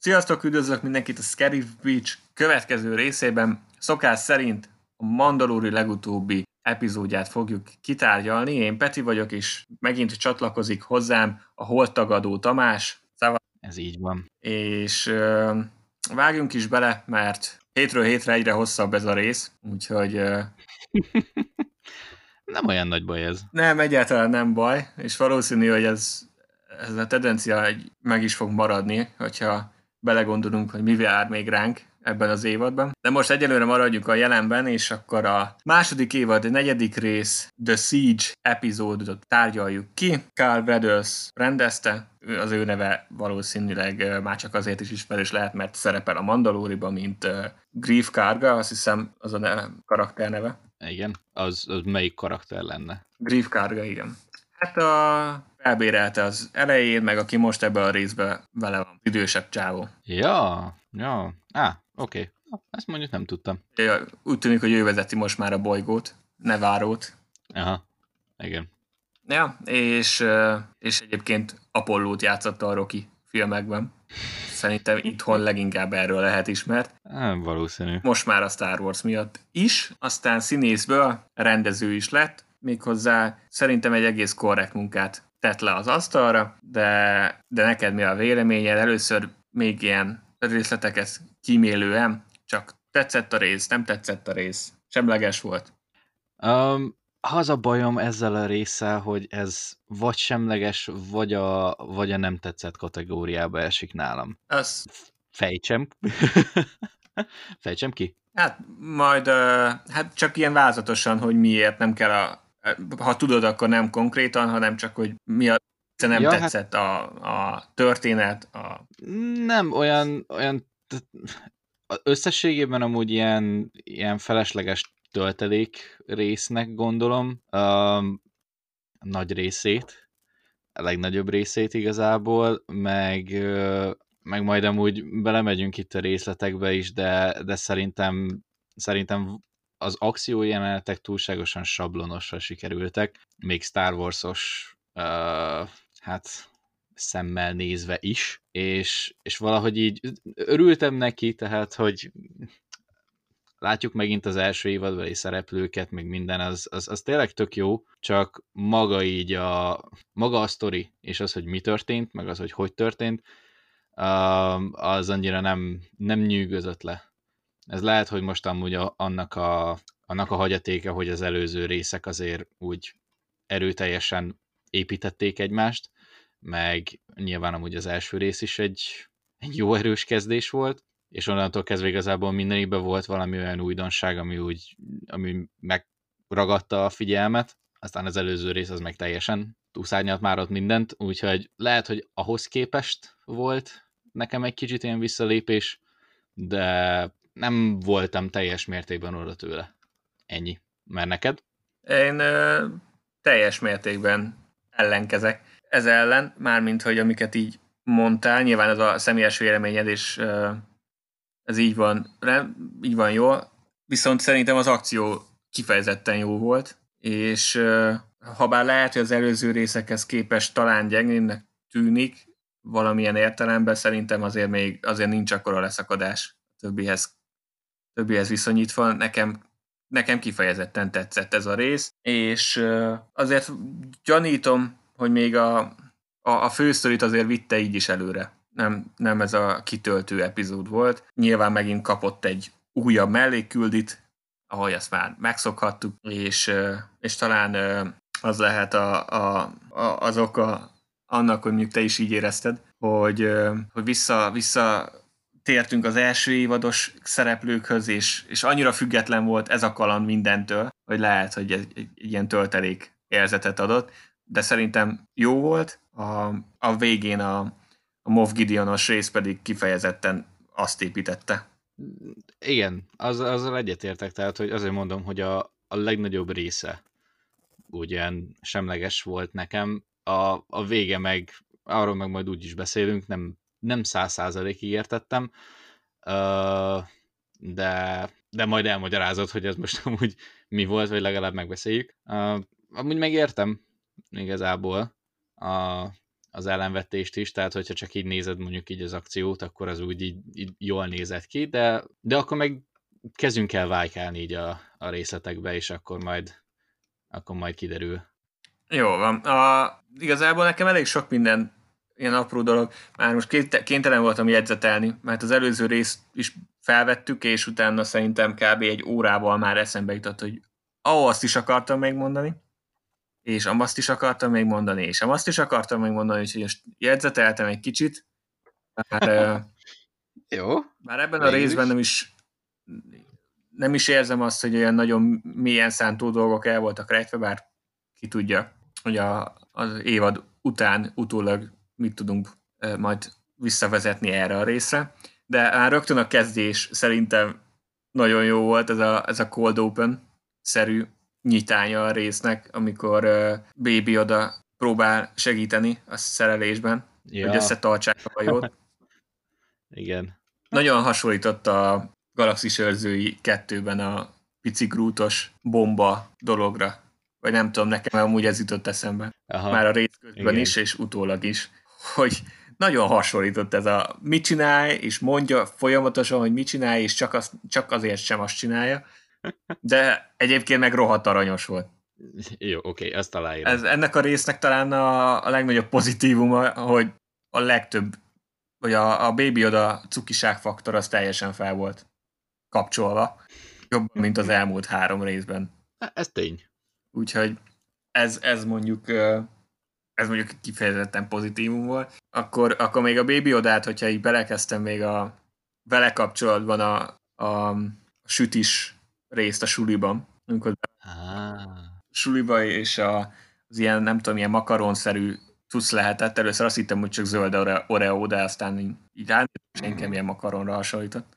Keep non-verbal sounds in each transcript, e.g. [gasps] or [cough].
Sziasztok, üdvözlök mindenkit a Scary Beach következő részében. Szokás szerint a Mandalori legutóbbi epizódját fogjuk kitárgyalni. Én Peti vagyok, és megint csatlakozik hozzám a holtagadó Tamás. Szava. Ez így van. És uh, vágjunk is bele, mert hétről hétre egyre hosszabb ez a rész, úgyhogy... Uh, [laughs] nem olyan nagy baj ez. Nem, egyáltalán nem baj, és valószínű, hogy ez, ez a tendencia meg is fog maradni, hogyha belegondolunk, hogy mi vár még ránk ebben az évadban. De most egyelőre maradjunk a jelenben, és akkor a második évad, a negyedik rész, The Siege epizódot tárgyaljuk ki. Carl Weathers rendezte, az ő neve valószínűleg már csak azért is ismerős lehet, mert szerepel a Mandalóriban, mint Grief Karga, azt hiszem az a neve, karakter neve. Igen, az, az melyik karakter lenne? Grief Karga, igen. Hát a felbérelte az elején, meg aki most ebbe a részbe vele van, idősebb csávó. Ja, ja, á, oké. Okay. Ezt mondjuk nem tudtam. Ja, úgy tűnik, hogy ő vezeti most már a bolygót, Nevárót. Aha, igen. Ja, és, és egyébként Apollót játszotta a Rocky filmekben. Szerintem itthon leginkább erről lehet ismert. Nem valószínű. Most már a Star Wars miatt is, aztán színészből rendező is lett, méghozzá szerintem egy egész korrekt munkát tett le az asztalra, de, de neked mi a véleményed? Először még ilyen részleteket kímélően, csak tetszett a rész, nem tetszett a rész, semleges volt? Um, az a bajom ezzel a résszel, hogy ez vagy semleges, vagy a, vagy a nem tetszett kategóriába esik nálam. Az... Fejtsem. [laughs] Fejtsem ki? Hát majd, hát csak ilyen vázatosan, hogy miért nem kell a ha tudod, akkor nem konkrétan, hanem csak, hogy mi a nem ja, hát- tetszett hát... a, a történet. A... Nem, olyan, olyan összességében amúgy ilyen, ilyen felesleges töltelék résznek gondolom. A nagy részét, a legnagyobb részét igazából, meg, meg majd amúgy belemegyünk itt a részletekbe is, de, de szerintem, szerintem az akciójelenetek túlságosan sablonosra sikerültek, még Star Wars-os uh, hát szemmel nézve is, és, és valahogy így örültem neki, tehát, hogy látjuk megint az első évadbeli szereplőket, meg minden, az, az, az tényleg tök jó, csak maga így a, maga a sztori, és az, hogy mi történt, meg az, hogy hogy történt, az annyira nem, nem nyűgözött le ez lehet, hogy most amúgy a, annak, a, annak a hagyatéka, hogy az előző részek azért úgy erőteljesen építették egymást, meg nyilván amúgy az első rész is egy, egy jó erős kezdés volt, és onnantól kezdve igazából mindenikben volt valami olyan újdonság, ami úgy, ami megragadta a figyelmet, aztán az előző rész az meg teljesen túszárnyalt már ott mindent, úgyhogy lehet, hogy ahhoz képest volt nekem egy kicsit ilyen visszalépés, de nem voltam teljes mértékben oda tőle. Ennyi. Mert neked? Én ö, teljes mértékben ellenkezek. Ez ellen, mármint, hogy amiket így mondtál, nyilván ez a személyes véleményed, és ö, ez így van, nem, így van jó, viszont szerintem az akció kifejezetten jó volt, és ö, ha bár lehet, hogy az előző részekhez képest talán gyengénnek tűnik, valamilyen értelemben szerintem azért még azért nincs akkora leszakadás a többihez többihez viszonyítva nekem, nekem kifejezetten tetszett ez a rész, és azért gyanítom, hogy még a, a, a fősztorit azért vitte így is előre. Nem, nem ez a kitöltő epizód volt. Nyilván megint kapott egy újabb mellékküldit, ahogy ezt már megszokhattuk, és, és talán az lehet a, a, a, az oka annak, hogy mondjuk te is így érezted, hogy, hogy vissza, vissza tértünk az első évados szereplőkhöz, és, és annyira független volt ez a kaland mindentől, hogy lehet, hogy egy, egy, egy ilyen töltelék érzetet adott, de szerintem jó volt. A, a végén a, a Moff Gideonos rész pedig kifejezetten azt építette. Igen, az, azzal egyetértek, tehát hogy azért mondom, hogy a, a legnagyobb része ugyan semleges volt nekem, a, a vége meg, arról meg majd úgy is beszélünk, nem nem száz százalékig értettem, de, de majd elmagyarázod, hogy ez most [laughs] amúgy mi volt, vagy legalább megbeszéljük. Amúgy megértem igazából a, az ellenvetést is, tehát hogyha csak így nézed mondjuk így az akciót, akkor az úgy így, így jól nézett ki, de, de akkor meg kezdjünk el vájkálni így a, a részletekbe, és akkor majd, akkor majd kiderül. Jó van. A, igazából nekem elég sok minden ilyen apró dolog. Már most kénytelen voltam jegyzetelni, mert az előző részt is felvettük, és utána szerintem kb. egy órával már eszembe jutott, hogy ahol azt is akartam megmondani, és azt is akartam még mondani, és azt is akartam még mondani, úgyhogy most jegyzeteltem egy kicsit. Már, [laughs] Jó. Már ebben a részben nem is nem is érzem azt, hogy olyan nagyon mélyen szántó dolgok el voltak rejtve, bár ki tudja, hogy a, az évad után utólag mit tudunk majd visszavezetni erre a részre. De már rögtön a kezdés szerintem nagyon jó volt ez a, ez a Cold Open-szerű nyitánya a résznek, amikor uh, Baby oda próbál segíteni a szerelésben, ja. hogy összetartsák a hajót. [laughs] Igen. Nagyon hasonlított a Galaxis őrzői kettőben a pici grútos bomba dologra. Vagy nem tudom, nekem amúgy ez jutott eszembe. Aha. Már a rész közben Igen. is, és utólag is. Hogy nagyon hasonlított ez a mit csinálj, és mondja folyamatosan, hogy mit csinálj, és csak, az, csak azért sem azt csinálja. De egyébként meg rohadt aranyos volt. Jó, oké, okay, ezt aláírom. Ez, ennek a résznek talán a, a legnagyobb pozitívuma, hogy a legtöbb, vagy a, a Baby oda cukiság faktor az teljesen fel volt kapcsolva. Jobban, mint az elmúlt három részben. Ez tény. Úgyhogy ez, ez mondjuk ez mondjuk kifejezetten pozitívum volt. Akkor, akkor még a Baby odát, hogyha így belekezdtem még a vele kapcsolatban a, a, a sütis részt a suliban, amikor ah. suliba és a, az ilyen, nem tudom, ilyen makaronszerű tusz lehetett. Először azt hittem, hogy csak zöld oreo, de aztán így, így inkább ilyen makaronra hasonlított.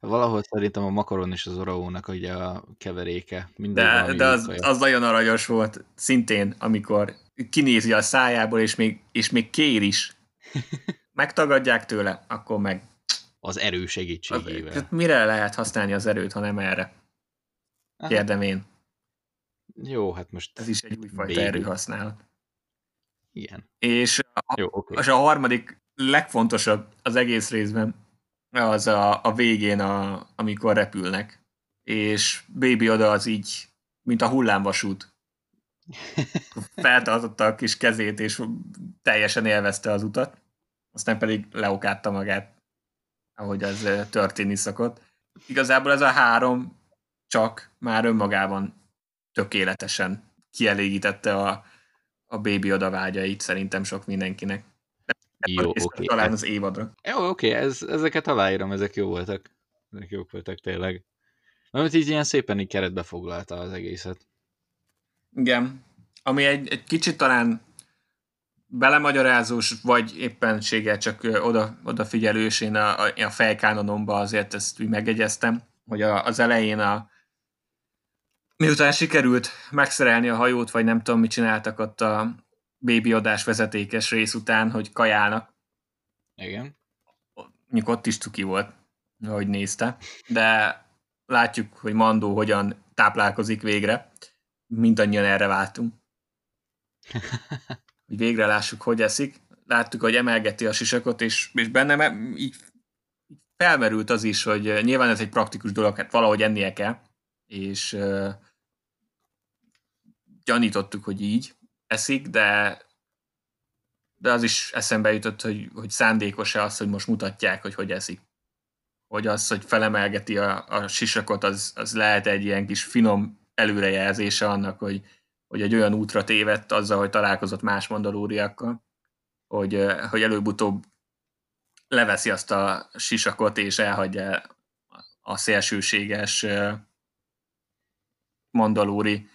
Valahol szerintem a makaron és az oreónak ugye a keveréke. Minden de de az, az nagyon aranyos volt, szintén, amikor kinézi a szájából, és még, és még kér is. [laughs] Megtagadják tőle, akkor meg... Az erő segítségével. Az, mire lehet használni az erőt, ha nem erre? Kérdem én. Jó, hát most... Ez is egy újfajta erőhasználat. Igen. És a, Jó, okay. és a harmadik legfontosabb az egész részben az a, a végén, a, amikor repülnek. És Baby oda az így, mint a hullámvasút. Feltartotta a kis kezét, és teljesen élvezte az utat. Aztán pedig leokátta magát, ahogy az történni szokott. Igazából ez a három csak már önmagában tökéletesen kielégítette a, a baby oda vágyait szerintem sok mindenkinek. Jó, oké. Okay. Talán az évadra. Jó, oké, okay. Ez, ezeket aláírom, ezek jó voltak. Ezek jók voltak tényleg. Amit így ilyen szépen így keretbe foglalta az egészet. Igen. Ami egy, egy kicsit talán belemagyarázós, vagy éppenséggel csak oda, odafigyelős, én a, a fejkánonomba azért ezt úgy megegyeztem, hogy a, az elején a, miután sikerült megszerelni a hajót, vagy nem tudom, mit csináltak ott a baby adás vezetékes rész után, hogy kajálnak. Igen. Mondjuk ott is cuki volt, ahogy nézte, de látjuk, hogy Mandó hogyan táplálkozik végre. Mindannyian erre váltunk. [laughs] hogy végre lássuk, hogy eszik. Láttuk, hogy emelgeti a sisakot, és, és bennem így felmerült az is, hogy nyilván ez egy praktikus dolog, hát valahogy ennie kell, és uh, gyanítottuk, hogy így eszik, de de az is eszembe jutott, hogy, hogy szándékos-e az, hogy most mutatják, hogy hogy eszik. Hogy az, hogy felemelgeti a, a sisakot, az, az lehet egy ilyen kis finom előrejelzése annak, hogy, hogy egy olyan útra tévedt azzal, hogy találkozott más mandalóriakkal, hogy, hogy előbb-utóbb leveszi azt a sisakot, és elhagyja a szélsőséges mandalóri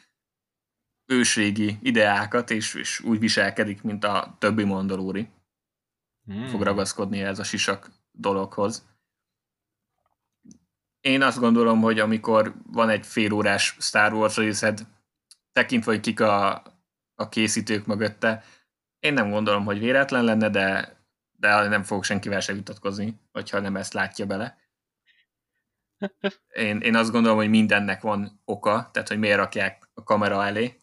ősrégi ideákat, és, és úgy viselkedik, mint a többi mandalóri. Hmm. Fog ragaszkodni ez a sisak dologhoz. Én azt gondolom, hogy amikor van egy fél órás Star Wars részed, tekintve, hogy kik a, a készítők mögötte, én nem gondolom, hogy véletlen lenne, de, de nem fogok senkivel se vitatkozni, hogyha nem ezt látja bele. [laughs] Én, én azt gondolom, hogy mindennek van oka, tehát hogy miért rakják a kamera elé,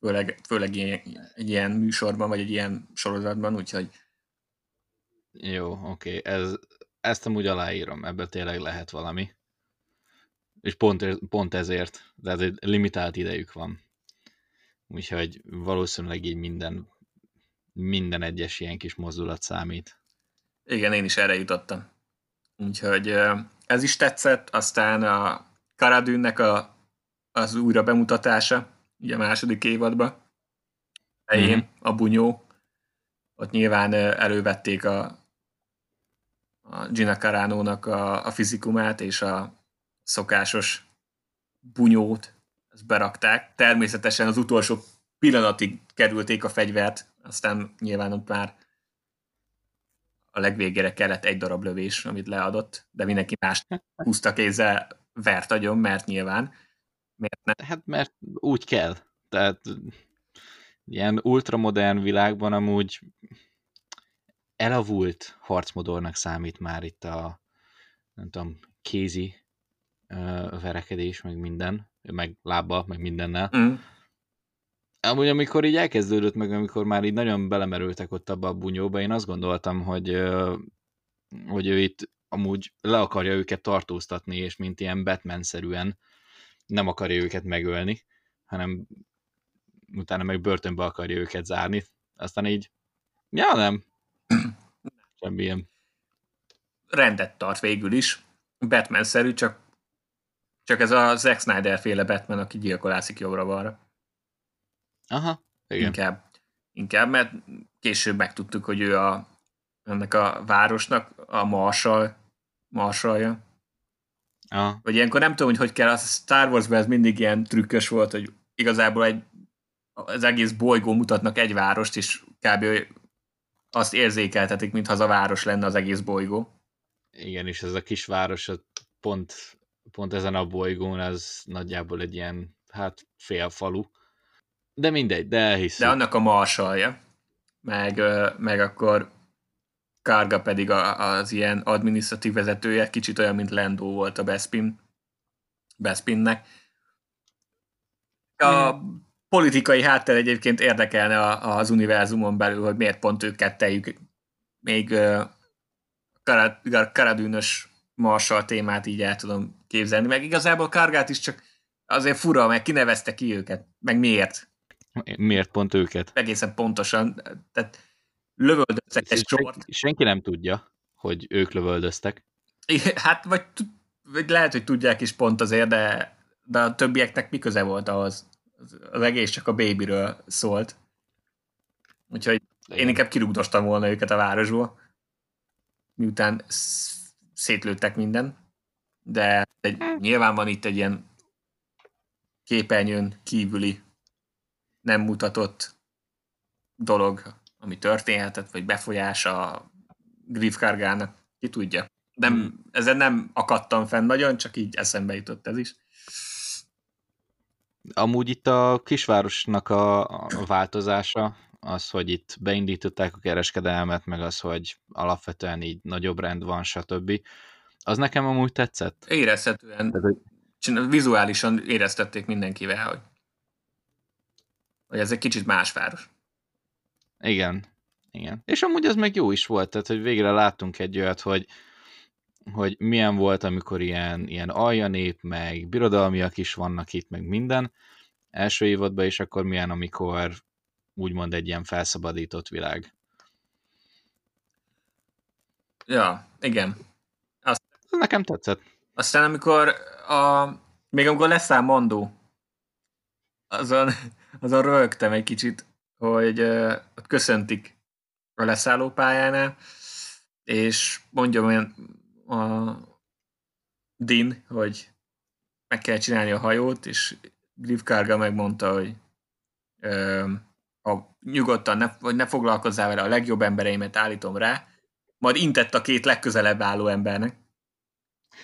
főleg, főleg ilyen, egy ilyen műsorban, vagy egy ilyen sorozatban, úgyhogy Jó, oké, okay. Ez, ezt amúgy aláírom, ebből tényleg lehet valami. És pont, pont ezért, ez egy limitált idejük van. Úgyhogy valószínűleg így minden, minden egyes ilyen kis mozdulat számít. Igen, én is erre jutottam. Úgyhogy ez is tetszett, aztán a Karadűnnek a, az újra bemutatása, ugye a második évadban, helyén, mm-hmm. a bunyó, ott nyilván elővették a, a Gina Carano-nak a, a fizikumát és a szokásos bunyót, ezt berakták. Természetesen az utolsó pillanatig kerülték a fegyvert, aztán nyilván ott már a legvégére kellett egy darab lövés, amit leadott, de mindenki más húzta kézzel vert agyon, mert nyilván. Miért nem? Hát mert úgy kell. Tehát ilyen ultramodern világban amúgy elavult harcmodornak számít már itt a nem tudom, kézi verekedés, meg minden, meg lába, meg mindennel. Mm. Amúgy amikor így elkezdődött, meg amikor már így nagyon belemerültek ott abba a bunyóba, én azt gondoltam, hogy, hogy ő itt amúgy le akarja őket tartóztatni, és mint ilyen Batman-szerűen nem akarja őket megölni, hanem utána meg börtönbe akarja őket zárni. Aztán így, ja nem, semmilyen. Rendet tart végül is. Batman-szerű, csak, csak ez a Zack Snyder féle Batman, aki gyilkolászik jobbra-balra. Aha, igen. Inkább, inkább, mert később megtudtuk, hogy ő a, ennek a városnak a marsal, marsalja. Aha. Vagy ilyenkor nem tudom, hogy hogy kell, a Star wars ez mindig ilyen trükkös volt, hogy igazából egy, az egész bolygó mutatnak egy várost, és kb. Azt érzékeltetik, mintha az a város lenne az egész bolygó. Igen, és ez a kis város pont, pont ezen a bolygón, az nagyjából egy ilyen, hát fél falu de mindegy, de elhiszem. De annak a marsalja. Meg, meg akkor Karga pedig az ilyen adminisztratív vezetője, kicsit olyan, mint Lendo volt a Bespin, Bespinnek. A hmm. Politikai háttér egyébként érdekelne az univerzumon belül, hogy miért pont ők kettejük még karadűnös marsal témát így el tudom képzelni, meg igazából Kargát is csak azért fura, meg kinevezte ki őket, meg miért. Miért pont őket? Egészen pontosan. Tehát lövöldöztek egy sort. Senki nem tudja, hogy ők lövöldöztek. Hát, vagy, vagy lehet, hogy tudják is pont azért, de, de a többieknek mi köze volt ahhoz? Az egész csak a babyről szólt. Úgyhogy Igen. én inkább kirúgdostam volna őket a városból, miután szétlőttek minden. De egy, hm. nyilván van itt egy ilyen képernyőn kívüli nem mutatott dolog, ami történhetett, vagy befolyása a Griffkargának, ki tudja. Nem, hmm. Ezen nem akadtam fenn nagyon, csak így eszembe jutott ez is. Amúgy itt a kisvárosnak a, a változása, az, hogy itt beindították a kereskedelmet, meg az, hogy alapvetően így nagyobb rend van, stb. Az nekem amúgy tetszett. Érezhetően. Tehát, hogy... Vizuálisan éreztették mindenkivel, hogy hogy ez egy kicsit más város. Igen, igen. És amúgy ez meg jó is volt, tehát hogy végre láttunk egy olyat, hogy, hogy milyen volt, amikor ilyen, ilyen aljanép, meg birodalmiak is vannak itt, meg minden első évadban, és akkor milyen, amikor úgymond egy ilyen felszabadított világ. Ja, igen. Azt, Nekem tetszett. Aztán amikor a, még amikor leszáll Mondó, azon azon rögtem egy kicsit, hogy uh, köszöntik a leszállópályánál, és mondja olyan a Din, hogy meg kell csinálni a hajót, és Griff Karga megmondta, hogy uh, a, nyugodtan ne, vagy ne foglalkozzál vele, a legjobb embereimet állítom rá, majd intett a két legközelebb álló embernek.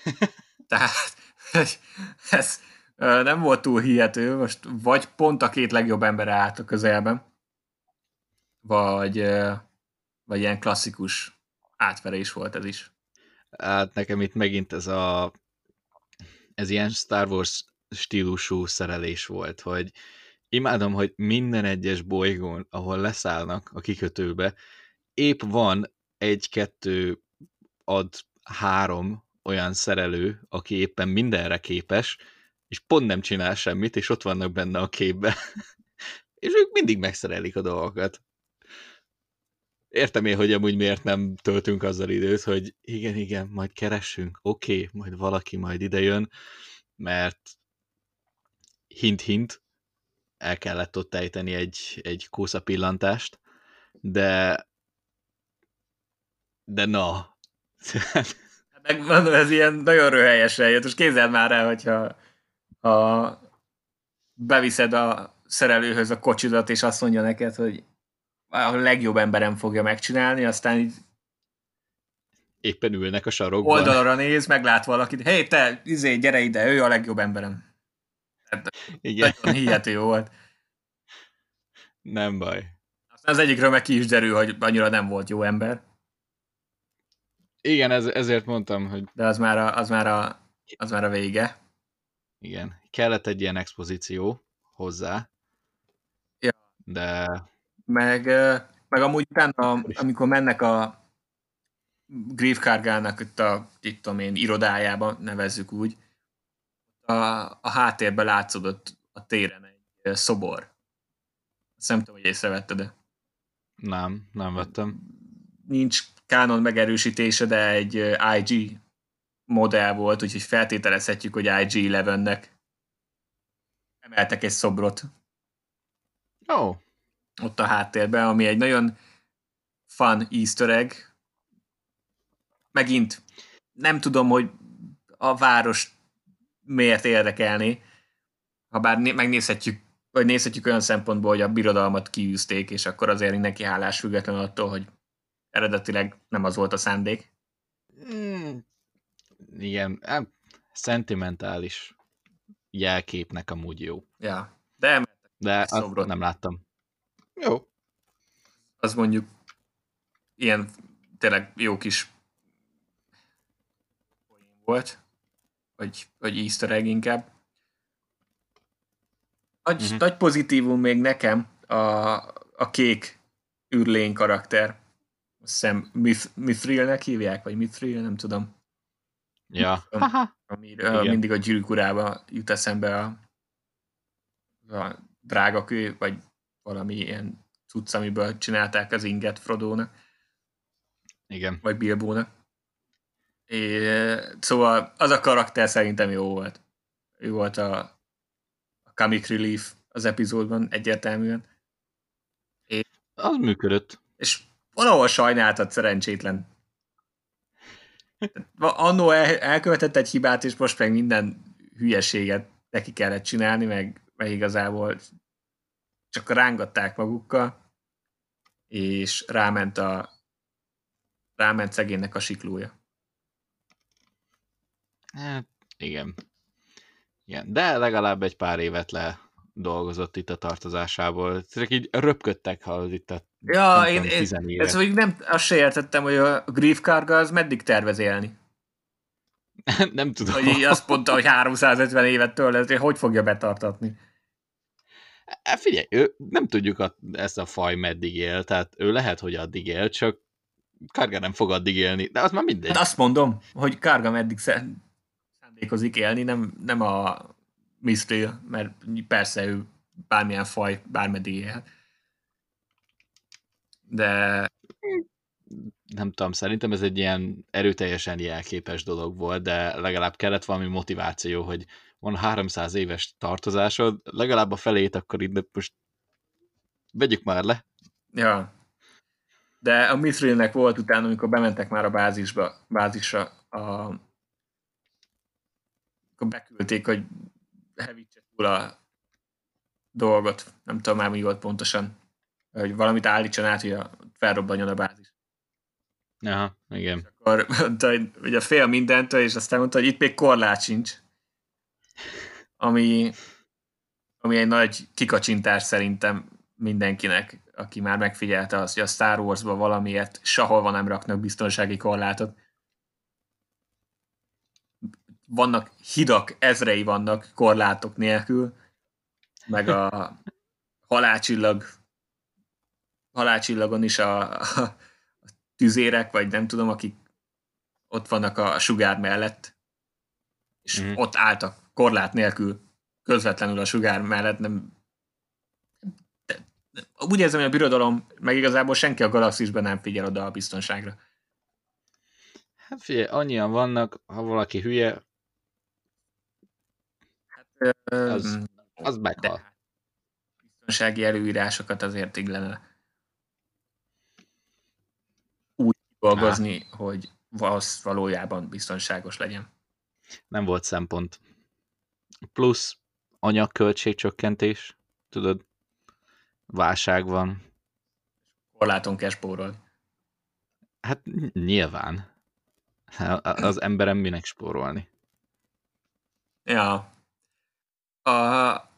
[laughs] Tehát ez, nem volt túl hihető, most vagy pont a két legjobb ember állt a közelben, vagy, vagy ilyen klasszikus átverés volt ez is. Hát nekem itt megint ez a ez ilyen Star Wars stílusú szerelés volt, hogy imádom, hogy minden egyes bolygón, ahol leszállnak a kikötőbe, épp van egy-kettő ad három olyan szerelő, aki éppen mindenre képes, és pont nem csinál semmit, és ott vannak benne a képbe. [laughs] és ők mindig megszerelik a dolgokat. Értem én, hogy amúgy miért nem töltünk azzal időt, hogy igen, igen, majd keressünk, oké, okay, majd valaki majd idejön, mert hint-hint, el kellett ott ejteni egy, egy kósza pillantást, de de na. [laughs] Meg mondom, ez ilyen nagyon röhelyesen jött. Most képzeld már el, hogyha ha beviszed a szerelőhöz a kocsidat, és azt mondja neked, hogy a legjobb emberem fogja megcsinálni, aztán így éppen ülnek a sarokban. Oldalra néz, meglát valakit, hé, te, izé, gyere ide, ő a legjobb emberem. Hát, Igen. Nagyon hihető volt. Nem baj. Aztán az egyikről meg ki is derül, hogy annyira nem volt jó ember. Igen, ez, ezért mondtam, hogy... De az már a, az már a, az már a vége. Igen, kellett egy ilyen expozíció hozzá. Ja. De... Meg, meg amúgy utána, amikor mennek a Grief Kargának itt a, itt tudom én, irodájába, nevezzük úgy, a, a háttérben látszódott a téren egy szobor. Azt nem tudom, hogy észrevetted de Nem, nem vettem. Nincs Canon megerősítése, de egy IG modell volt, úgyhogy feltételezhetjük, hogy IG-11-nek emeltek egy szobrot. Ó. Oh. Ott a háttérben, ami egy nagyon fun easter egg. Megint nem tudom, hogy a város miért érdekelni, ha bár megnézhetjük, vagy nézhetjük olyan szempontból, hogy a birodalmat kiűzték, és akkor azért mindenki hálás független attól, hogy eredetileg nem az volt a szándék. Mm, igen, szentimentális jelképnek amúgy jó. Ja, de de azt nem láttam. Jó. Az mondjuk ilyen tényleg jó kis volt, vagy, vagy easter egg inkább. Nagy, uh-huh. nagy pozitívum még nekem a, a kék űrlény karakter azt hiszem Mith- Mithrilnek hívják, vagy Mithril, nem tudom. Ja. Ami mindig a gyűrűk urába jut eszembe a, a drága kő, vagy valami ilyen cucc, amiből csinálták az inget Frodónak. Igen. Vagy Bilbónak. É, szóval az a karakter szerintem jó volt. Ő volt a, a comic relief az epizódban egyértelműen. É, az működött. És valahol sajnáltad szerencsétlen. Annó el, elkövetett egy hibát, és most meg minden hülyeséget neki kellett csinálni, meg, meg igazából csak rángatták magukkal, és ráment a ráment szegénynek a siklója. Hát, igen. igen. De legalább egy pár évet le dolgozott itt a tartozásából. Csak így röpködtek, ha az itt a Ja, én, én ezt hogy nem, azt se értettem, hogy a Grief Karga az meddig tervez élni. [laughs] nem tudom. Hogy így azt mondta, hogy 350 évet tőle, hogy fogja betartatni. Figyelj, ő, nem tudjuk a, ezt a faj meddig él, tehát ő lehet, hogy addig él, csak Karga nem fog addig élni, de az már mindegy. Hát azt mondom, hogy Karga meddig szándékozik élni, nem, nem a Mystery, mert persze ő bármilyen faj, bármeddig él de nem tudom, szerintem ez egy ilyen erőteljesen jelképes dolog volt, de legalább kellett valami motiváció, hogy van 300 éves tartozásod, legalább a felét akkor itt most vegyük már le. Ja. De a Mithrilnek volt utána, amikor bementek már a bázisba, bázisra, a, akkor beküldték, hogy hevítse túl a dolgot. Nem tudom már, mi volt pontosan hogy valamit állítson át, hogy a, felrobbanjon a bázis. Aha, igen. És akkor mondta, hogy ugye fél mindentől, és aztán mondta, hogy itt még korlát sincs. Ami, ami egy nagy kikacsintás szerintem mindenkinek, aki már megfigyelte azt, hogy a Star Wars-ban valamiért sehol nem raknak biztonsági korlátot. Vannak hidak, ezrei vannak korlátok nélkül, meg a halálcsillag halálcsillagon is a, a tüzérek, vagy nem tudom, akik ott vannak a sugár mellett, és mm. ott álltak korlát nélkül, közvetlenül a sugár mellett, nem úgy érzem, hogy a birodalom, meg igazából senki a galaxisban nem figyel oda a biztonságra. Hát figyelj, annyian vannak, ha valaki hülye, hát, az, az meghal. De biztonsági előírásokat azért illene úgy dolgozni, Há. hogy az valójában biztonságos legyen. Nem volt szempont. Plusz anyagköltségcsökkentés, tudod, válság van. Korláton kell spórolni. Hát nyilván. Az emberem minek spórolni? Ja. A,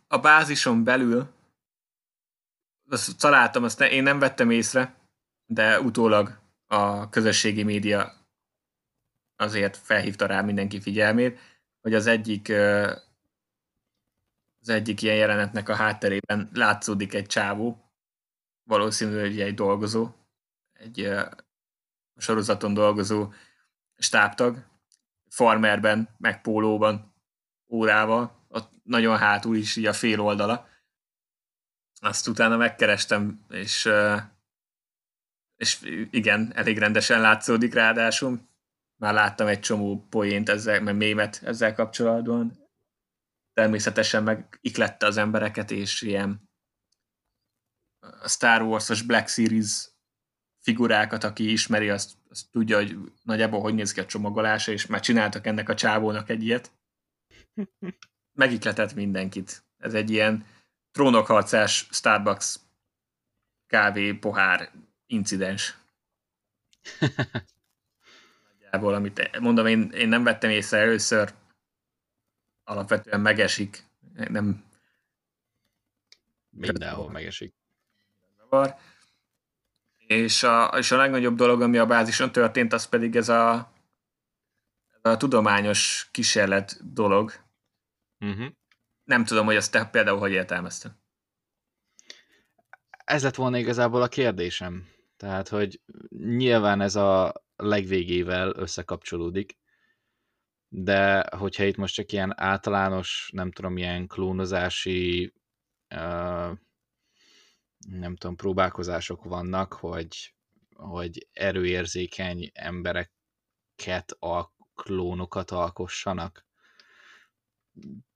a bázison belül azt találtam, azt ne, én nem vettem észre, de utólag a közösségi média azért felhívta rá mindenki figyelmét, hogy az egyik az egyik ilyen jelenetnek a hátterében látszódik egy csávó, valószínűleg egy dolgozó, egy a sorozaton dolgozó stábtag, farmerben, meg pólóban, órával, ott nagyon hátul is így a fél oldala. Azt utána megkerestem, és, és igen, elég rendesen látszódik ráadásul. Már láttam egy csomó poént ezzel, meg mémet ezzel kapcsolatban. Természetesen meg iklette az embereket, és ilyen Star Wars-os Black Series figurákat, aki ismeri, azt, azt tudja, hogy nagyjából hogy néz ki a csomagolása, és már csináltak ennek a csávónak egy ilyet. [laughs] Megikletett mindenkit. Ez egy ilyen trónokharcás Starbucks kávé pohár incidens. [laughs] Nagyjából, amit mondom, én, én nem vettem észre először, alapvetően megesik. Nem... Mindenhol megesik. És a, és a legnagyobb dolog, ami a bázison történt, az pedig ez a, ez a tudományos kísérlet dolog. Uh-huh. Nem tudom, hogy azt te például hogy értelmezted. Ez lett volna igazából a kérdésem. Tehát, hogy nyilván ez a legvégével összekapcsolódik, de hogyha itt most csak ilyen általános, nem tudom, ilyen klónozási nem tudom, próbálkozások vannak, hogy, hogy erőérzékeny embereket, a klónokat alkossanak.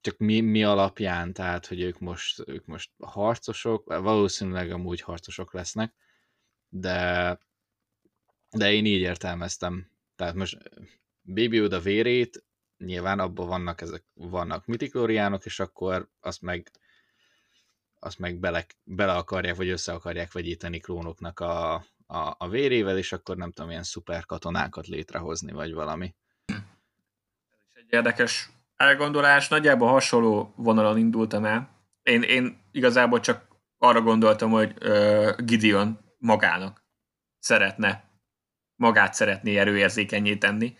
Csak mi, mi alapján, tehát, hogy ők most, ők most harcosok, valószínűleg amúgy harcosok lesznek, de, de én így értelmeztem. Tehát most Baby Yoda vérét, nyilván abban vannak ezek, vannak mitiklóriánok, és akkor azt meg azt meg bele, bele akarják, vagy össze akarják vegyíteni klónoknak a, a, a vérével, és akkor nem tudom, ilyen szuper katonákat létrehozni, vagy valami. Ez is egy érdekes elgondolás. Nagyjából hasonló vonalon indultam el. Én, én igazából csak arra gondoltam, hogy uh, Gideon magának szeretne, magát szeretné erőérzékenyé tenni,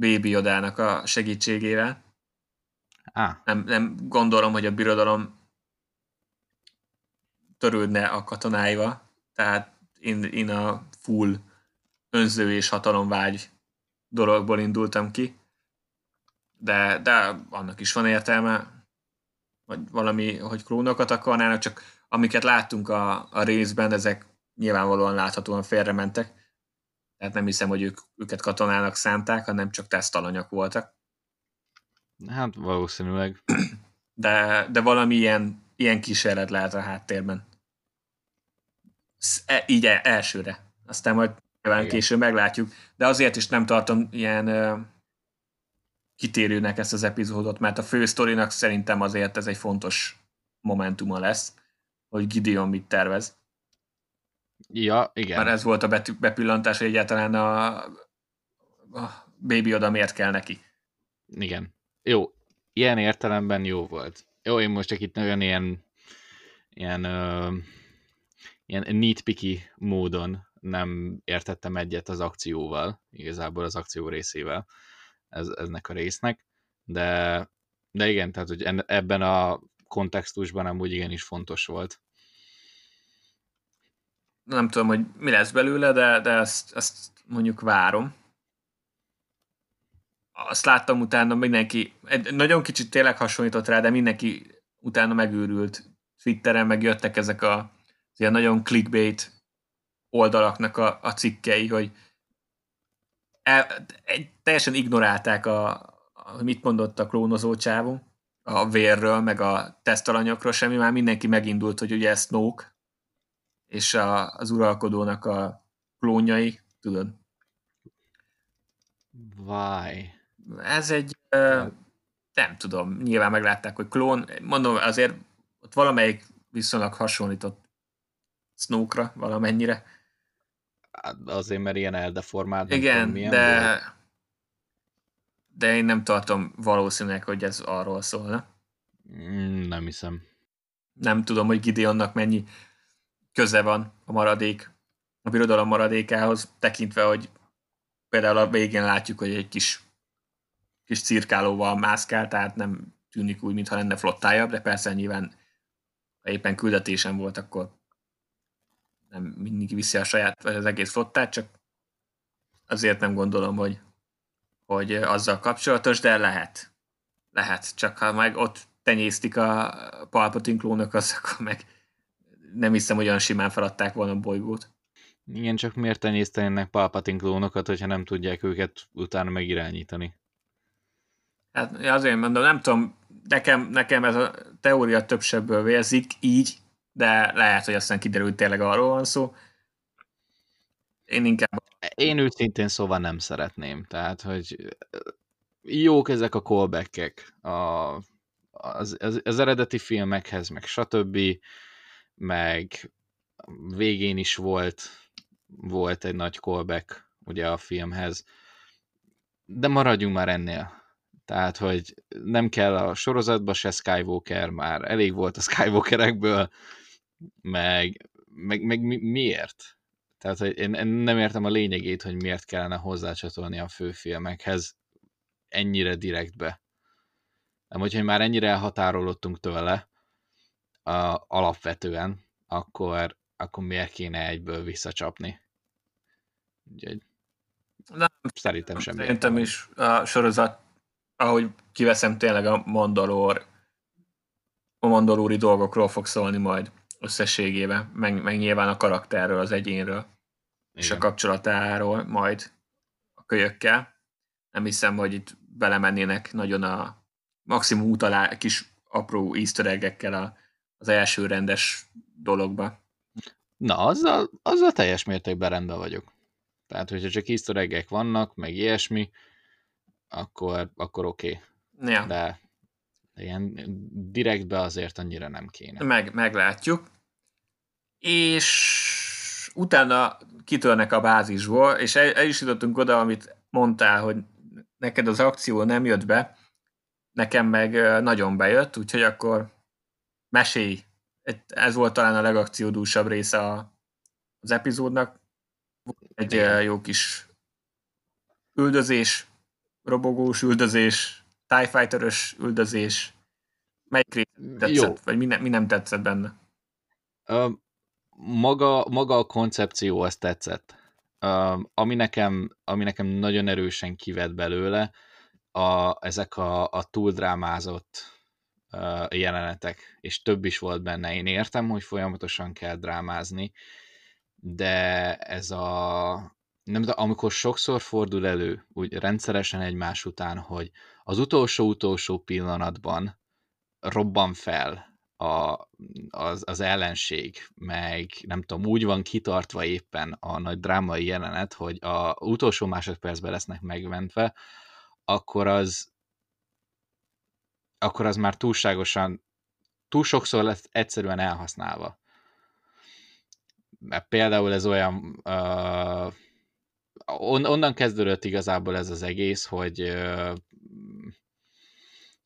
Baby Yodának a segítségével. Ah. Nem, nem gondolom, hogy a birodalom törődne a katonáival, tehát én, én a full önző és hatalomvágy dologból indultam ki, de, de annak is van értelme, vagy valami, hogy klónokat akarnának, csak amiket láttunk a, a részben, ezek nyilvánvalóan láthatóan félrementek, tehát nem hiszem, hogy ők, őket katonának szánták, hanem csak tesztalanyak voltak. Hát valószínűleg. [clears throat] De, de valami ilyen, ilyen kísérlet lehet a háttérben. E, így e, elsőre. Aztán majd nyilván később meglátjuk. De azért is nem tartom ilyen uh, kitérőnek ezt az epizódot, mert a fő sztorinak szerintem azért ez egy fontos momentuma lesz, hogy Gideon mit tervez. Ja, igen. Mert ez volt a betű, bepillantás, hogy egyáltalán a, a Baby oda miért kell neki. Igen. Jó, ilyen értelemben jó volt. Jó, én most csak itt nagyon ilyen ilyen uh, ilyen nitpicky módon nem értettem egyet az akcióval, igazából az akció részével, ez, eznek a résznek, de, de igen, tehát hogy ebben a kontextusban amúgy igenis fontos volt, nem tudom, hogy mi lesz belőle, de, de ezt, ezt mondjuk várom. Azt láttam utána mindenki, egy, nagyon kicsit tényleg hasonlított rá, de mindenki utána megőrült. Twitteren megjöttek ezek a ilyen nagyon clickbait oldalaknak a, a cikkei, hogy el, egy, teljesen ignorálták a, a, mit mondott a klónozó csávó, a vérről, meg a tesztalanyokról, semmi, már mindenki megindult, hogy ugye ez Snoke, és a, az uralkodónak a klónjai, tudod? Why? Ez egy, uh, nem tudom, nyilván meglátták, hogy klón, mondom, azért ott valamelyik viszonylag hasonlított Snoke-ra valamennyire. Hát azért, mert ilyen eldeformált. Igen, tudom, de, volt. de én nem tartom valószínűleg, hogy ez arról szólna. Mm, nem hiszem. Nem tudom, hogy Gideonnak mennyi köze van a maradék, a birodalom maradékához, tekintve, hogy például a végén látjuk, hogy egy kis, kis cirkálóval mászkál, tehát nem tűnik úgy, mintha lenne flottája, de persze nyilván ha éppen küldetésen volt, akkor nem mindig viszi a saját, vagy az egész flottát, csak azért nem gondolom, hogy, hogy azzal kapcsolatos, de lehet. Lehet, csak ha meg ott tenyésztik a Palpatine klónok, az akkor meg nem hiszem, hogy olyan simán feladták volna a bolygót. Igen, csak miért tenyésztenének Palpatine klónokat, hogyha nem tudják őket utána megirányítani? Hát azért mondom, nem tudom, nekem, nekem ez a teória többsebből vérzik, így, de lehet, hogy aztán kiderült, tényleg arról van szó. Én inkább... Én őszintén szóval nem szeretném. Tehát, hogy jók ezek a callback a, az, az, az eredeti filmekhez, meg stb meg végén is volt, volt egy nagy callback ugye a filmhez, de maradjunk már ennél. Tehát, hogy nem kell a sorozatba se Skywalker, már elég volt a Skywalkerekből, meg, meg, meg mi, miért? Tehát, hogy én, nem értem a lényegét, hogy miért kellene hozzácsatolni a főfilmekhez ennyire direktbe. Nem, hogyha már ennyire elhatárolódtunk tőle, a, alapvetően, akkor, akkor miért kéne egyből visszacsapni? Úgyhogy nem, szerintem sem. Szerintem is a sorozat, ahogy kiveszem tényleg a Mandalor, a mandalóri dolgokról fog szólni majd összességében, meg, meg nyilván a karakterről, az egyénről, Igen. és a kapcsolatáról majd a kölyökkel. Nem hiszem, hogy itt belemennének nagyon a maximum utalá, kis apró easter a az első rendes dologba. Na, azzal, azzal teljes mértékben rendben vagyok. Tehát, hogyha csak easter vannak, meg ilyesmi, akkor, akkor oké. Okay. Ja. De ilyen direktbe azért annyira nem kéne. Meg, meglátjuk. És utána kitörnek a bázisból, és el, el is jutottunk oda, amit mondtál, hogy neked az akció nem jött be, nekem meg nagyon bejött, úgyhogy akkor mesélj. Ez volt talán a legakciódúsabb része az epizódnak. Egy Igen. jó kis üldözés, robogós üldözés, TIE fighter üldözés. Melyik része tetszett, jó. vagy mi, ne, mi nem tetszett benne? Uh, maga, maga a koncepció azt tetszett. Uh, ami, nekem, ami nekem nagyon erősen kivett belőle, a, ezek a, a túldrámázott jelenetek, és több is volt benne. Én értem, hogy folyamatosan kell drámázni, de ez a nem, de amikor sokszor fordul elő, úgy rendszeresen egymás után, hogy az utolsó-utolsó pillanatban robban fel a, az, az ellenség, meg nem tudom, úgy van kitartva éppen a nagy drámai jelenet, hogy a utolsó másodpercben lesznek megmentve, akkor az, akkor az már túlságosan, túl sokszor lesz egyszerűen elhasználva. Mert például ez olyan, uh, on, onnan kezdődött igazából ez az egész, hogy uh,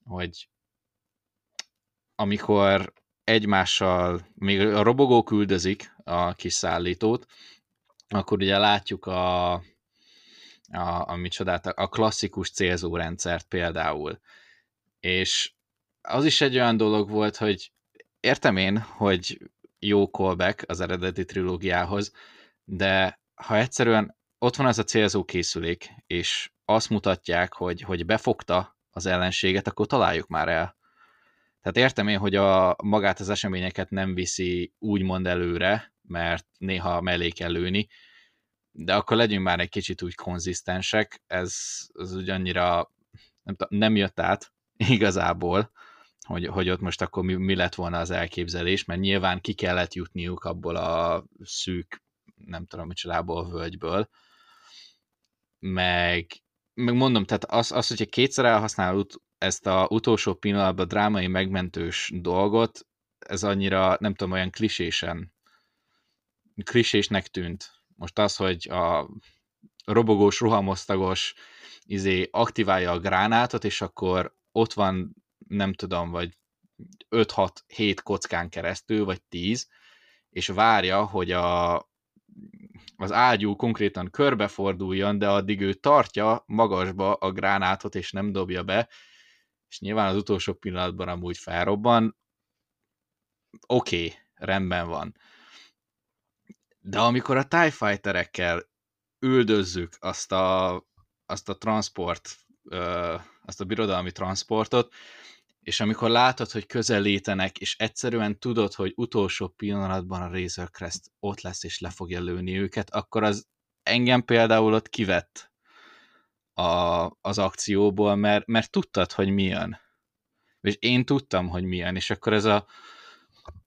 hogy amikor egymással, még a robogó küldözik a kis szállítót, akkor ugye látjuk a, a, a, micsodát, a klasszikus célzórendszert például és az is egy olyan dolog volt, hogy értem én, hogy jó callback az eredeti trilógiához, de ha egyszerűen ott van az a célzó készülék, és azt mutatják, hogy, hogy befogta az ellenséget, akkor találjuk már el. Tehát értem én, hogy a magát az eseményeket nem viszi úgymond előre, mert néha mellé kell lőni, de akkor legyünk már egy kicsit úgy konzisztensek, ez, ez ugyannyira nem, nem jött át igazából, hogy, hogy ott most akkor mi, mi lett volna az elképzelés, mert nyilván ki kellett jutniuk abból a szűk, nem tudom, micsodából völgyből, meg, meg mondom, tehát az, az hogyha kétszer elhasználod ezt a utolsó pillanatban drámai megmentős dolgot, ez annyira, nem tudom, olyan klisésen, klisésnek tűnt. Most az, hogy a robogós, rohamosztagos izé aktiválja a gránátot, és akkor ott van, nem tudom, vagy 5-6-7 kockán keresztül, vagy 10, és várja, hogy a, az ágyú konkrétan körbeforduljon, de addig ő tartja magasba a gránátot, és nem dobja be, és nyilván az utolsó pillanatban amúgy felrobban, oké, okay, rendben van. De amikor a TIE Fighterekkel üldözzük azt a, azt a transport, azt a birodalmi transportot, és amikor látod, hogy közelítenek, és egyszerűen tudod, hogy utolsó pillanatban a Razor Crest ott lesz, és le fogja lőni őket, akkor az engem például ott kivett a, az akcióból, mert, mert tudtad, hogy mi jön. És én tudtam, hogy mi jön, és akkor ez a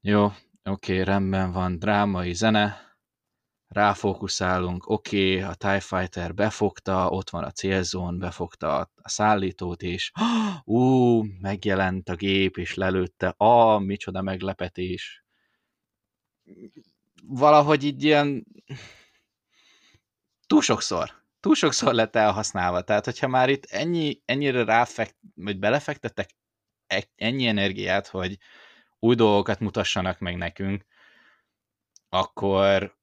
jó, oké, okay, rendben van, drámai zene, ráfókuszálunk, oké, okay, a TIE Fighter befogta, ott van a célzón, befogta a, szállítót, és [gasps] ú, megjelent a gép, és lelőtte, a, micsoda meglepetés. Valahogy így ilyen [sighs] túl sokszor, túl sokszor lett elhasználva, tehát hogyha már itt ennyi, ennyire ráfekt, vagy belefektettek e, ennyi energiát, hogy új dolgokat mutassanak meg nekünk, akkor